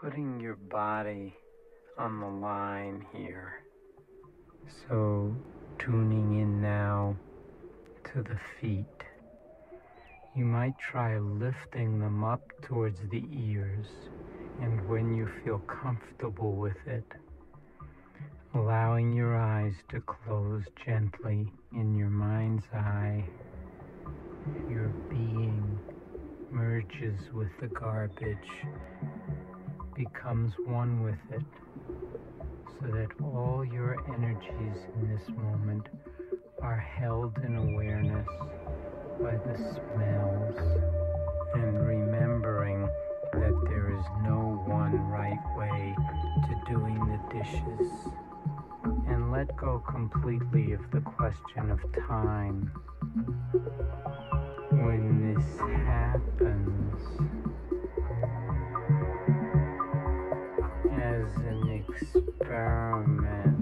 putting your body on the line here. So, tuning in now to the feet. You might try lifting them up towards the ears, and when you feel comfortable with it, allowing your eyes to close gently in your mind's eye. Your being merges with the garbage, becomes one with it, so that all your energies in this moment are held in awareness by the smells and remembering that there is no one right way to doing the dishes and let go completely of the question of time. When this happens, an experiment,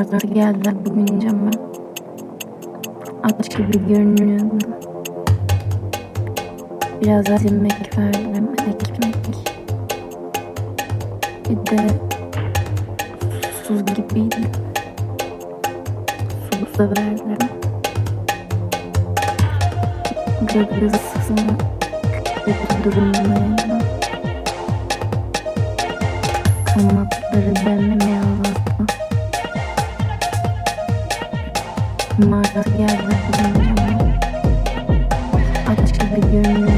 Mart geldi bugün cama. Aç gibi görünüyordu. Biraz az yemek verdim, ekmek. Bir de susuz gibiydi. Su da verdim. Gagısın kötü durumdaydı. Kanatları demlemeye Nasıl yardım edeceğim? Ateş.